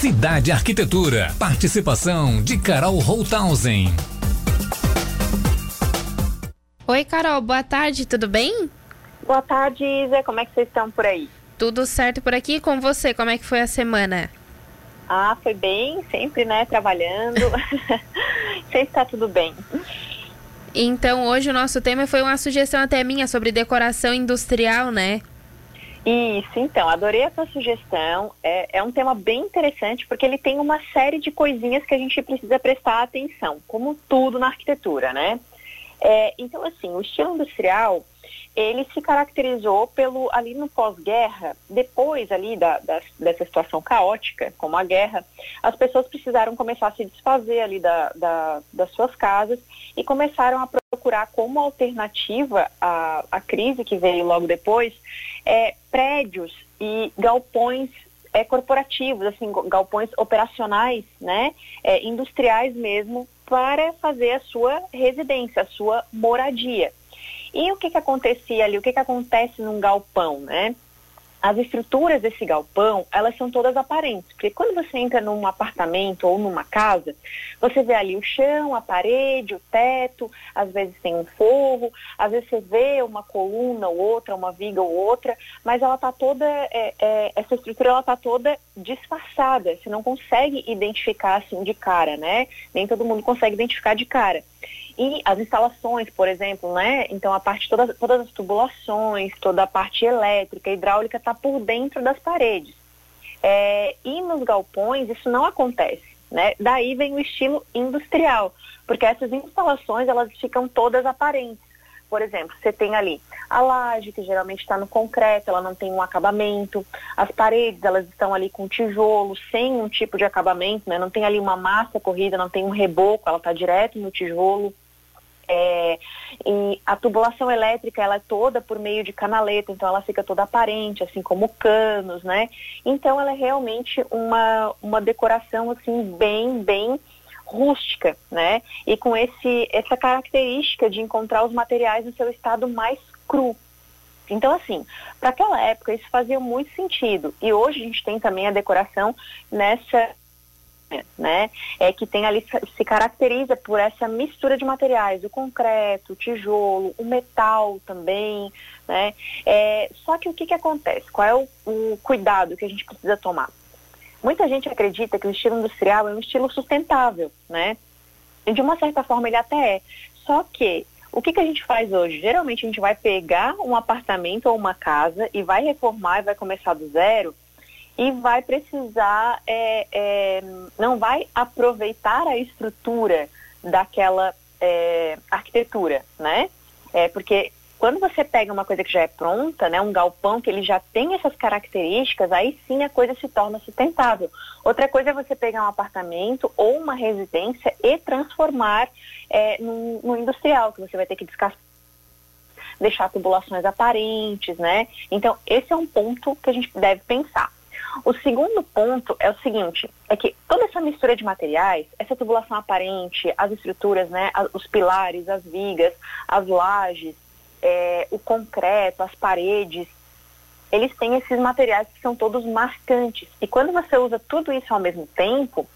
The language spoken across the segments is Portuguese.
Cidade Arquitetura. Participação de Carol Holthausen. Oi, Carol, boa tarde, tudo bem? Boa tarde, Isa. Como é que vocês estão por aí? Tudo certo por aqui com você? Como é que foi a semana? Ah, foi bem, sempre, né, trabalhando. sempre tá tudo bem. Então, hoje o nosso tema foi uma sugestão até minha sobre decoração industrial, né? Isso, então, adorei essa sugestão. É, é um tema bem interessante porque ele tem uma série de coisinhas que a gente precisa prestar atenção, como tudo na arquitetura, né? É, então, assim, o estilo industrial, ele se caracterizou pelo, ali no pós-guerra, depois ali da, da, dessa situação caótica, como a guerra, as pessoas precisaram começar a se desfazer ali da, da das suas casas e começaram a procurar como alternativa à, à crise que veio logo depois, é, prédios e galpões é, corporativos, assim, galpões operacionais, né, é, industriais mesmo, para fazer a sua residência, a sua moradia. E o que, que acontecia ali, o que, que acontece num galpão, né? as estruturas desse galpão, elas são todas aparentes, porque quando você entra num apartamento ou numa casa, você vê ali o chão, a parede, o teto, às vezes tem um forro, às vezes você vê uma coluna ou outra, uma viga ou outra, mas ela está toda, é, é, essa estrutura ela está toda disfarçada, você não consegue identificar assim de cara, né? Nem todo mundo consegue identificar de cara. E as instalações, por exemplo, né? Então a parte toda, todas as tubulações, toda a parte elétrica, hidráulica está por dentro das paredes. É, e nos galpões isso não acontece, né? Daí vem o estilo industrial, porque essas instalações elas ficam todas aparentes. Por exemplo, você tem ali a laje, que geralmente está no concreto, ela não tem um acabamento. As paredes, elas estão ali com tijolo, sem um tipo de acabamento, né? Não tem ali uma massa corrida, não tem um reboco, ela está direto no tijolo. É, e a tubulação elétrica ela é toda por meio de canaleta, então ela fica toda aparente, assim como canos, né? Então ela é realmente uma, uma decoração assim bem, bem rústica, né? E com esse, essa característica de encontrar os materiais no seu estado mais cru. Então, assim, para aquela época isso fazia muito sentido. E hoje a gente tem também a decoração nessa né? É que tem ali se caracteriza por essa mistura de materiais, o concreto, o tijolo, o metal também, né? É, só que o que que acontece? Qual é o, o cuidado que a gente precisa tomar? Muita gente acredita que o estilo industrial é um estilo sustentável, né? E de uma certa forma ele até é. Só que o que, que a gente faz hoje? Geralmente a gente vai pegar um apartamento ou uma casa e vai reformar e vai começar do zero e vai precisar, é, é, não vai aproveitar a estrutura daquela é, arquitetura, né? É, porque quando você pega uma coisa que já é pronta, né, um galpão que ele já tem essas características, aí sim a coisa se torna sustentável. Outra coisa é você pegar um apartamento ou uma residência e transformar é, industrial, que você vai ter que descascar deixar tubulações aparentes, né? Então, esse é um ponto que a gente deve pensar. O segundo ponto é o seguinte, é que toda essa mistura de materiais, essa tubulação aparente, as estruturas, né, os pilares, as vigas, as lajes, é, o concreto, as paredes, eles têm esses materiais que são todos marcantes. E quando você usa tudo isso ao mesmo tempo,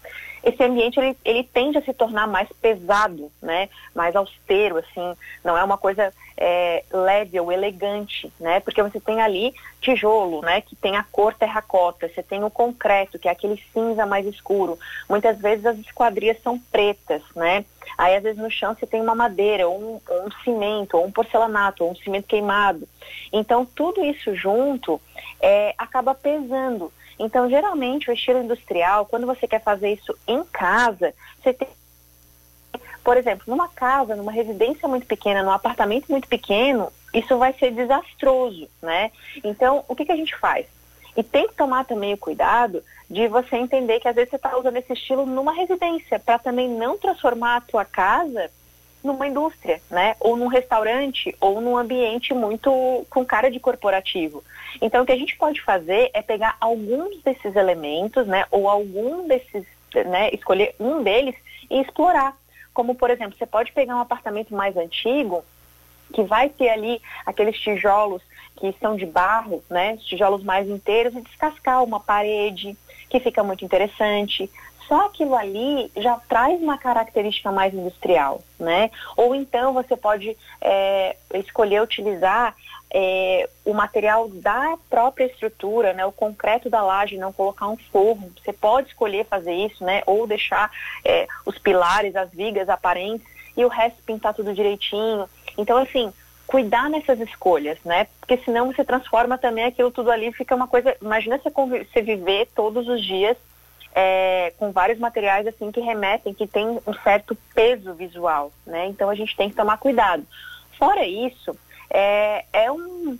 esse ambiente ele, ele tende a se tornar mais pesado, né? Mais austero, assim, não é uma coisa é, leve ou elegante, né? Porque você tem ali tijolo, né? Que tem a cor terracota, você tem o concreto, que é aquele cinza mais escuro. Muitas vezes as esquadrias são pretas, né? Aí às vezes no chão você tem uma madeira, ou um, ou um cimento, ou um porcelanato, ou um cimento queimado. Então tudo isso junto é, acaba pesando. Então, geralmente, o estilo industrial, quando você quer fazer isso em casa, você tem. Por exemplo, numa casa, numa residência muito pequena, num apartamento muito pequeno, isso vai ser desastroso, né? Então, o que, que a gente faz? E tem que tomar também o cuidado de você entender que às vezes você está usando esse estilo numa residência, para também não transformar a tua casa numa indústria, né? Ou num restaurante, ou num ambiente muito com cara de corporativo. Então, o que a gente pode fazer é pegar alguns desses elementos, né? Ou algum desses, né? Escolher um deles e explorar. Como, por exemplo, você pode pegar um apartamento mais antigo que vai ter ali aqueles tijolos que são de barro, né, tijolos mais inteiros, e descascar uma parede, que fica muito interessante. Só aquilo ali já traz uma característica mais industrial, né? Ou então você pode é, escolher utilizar é, o material da própria estrutura, né? O concreto da laje, não colocar um forro. Você pode escolher fazer isso, né? Ou deixar é, os pilares, as vigas aparentes e o resto pintar tudo direitinho. Então, assim, cuidar nessas escolhas, né? Porque senão você transforma também aquilo tudo ali, fica uma coisa. Imagina você, você viver todos os dias é, com vários materiais assim que remetem, que tem um certo peso visual, né? Então a gente tem que tomar cuidado. Fora isso, é, é um,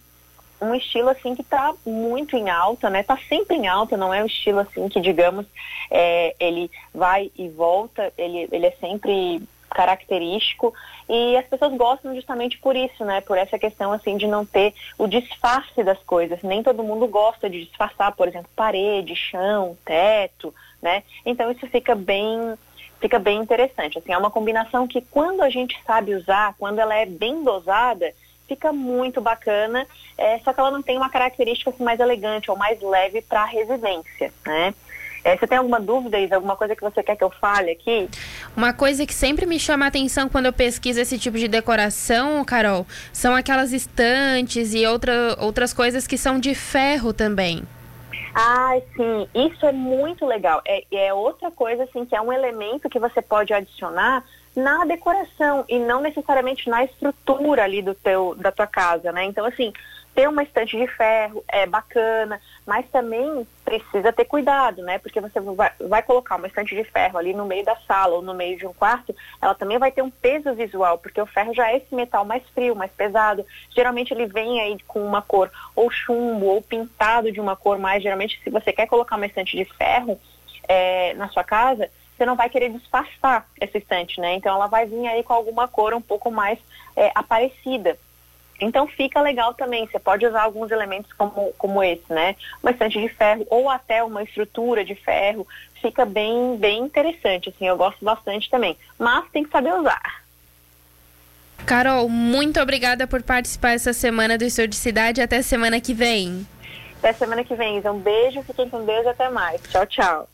um estilo assim que está muito em alta, né? Está sempre em alta, não é um estilo assim que digamos é, ele vai e volta, ele, ele é sempre característico e as pessoas gostam justamente por isso, né? Por essa questão assim de não ter o disfarce das coisas. Nem todo mundo gosta de disfarçar, por exemplo, parede, chão, teto, né? Então isso fica bem fica bem interessante. Assim, é uma combinação que quando a gente sabe usar, quando ela é bem dosada, fica muito bacana, é, só que ela não tem uma característica assim, mais elegante ou mais leve para a residência, né? É, você tem alguma dúvida, Isa? Alguma coisa que você quer que eu fale aqui? Uma coisa que sempre me chama a atenção quando eu pesquiso esse tipo de decoração, Carol, são aquelas estantes e outra, outras coisas que são de ferro também. Ah, sim, isso é muito legal. É, é outra coisa assim que é um elemento que você pode adicionar na decoração e não necessariamente na estrutura ali do teu da tua casa, né? Então assim, ter uma estante de ferro é bacana, mas também precisa ter cuidado, né? Porque você vai, vai, colocar uma estante de ferro ali no meio da sala ou no meio de um quarto, ela também vai ter um peso visual, porque o ferro já é esse metal mais frio, mais pesado. Geralmente ele vem aí com uma cor ou chumbo ou pintado de uma cor mais. Geralmente, se você quer colocar uma estante de ferro é, na sua casa, você não vai querer disfarçar essa estante, né? Então ela vai vir aí com alguma cor um pouco mais é, aparecida. Então fica legal também, você pode usar alguns elementos como, como esse, né? Uma estante de ferro ou até uma estrutura de ferro, fica bem, bem interessante, assim, eu gosto bastante também. Mas tem que saber usar. Carol, muito obrigada por participar essa semana do Estúdio de Cidade. Até semana que vem. Até semana que vem, Um beijo, fiquem com Deus e até mais. Tchau, tchau.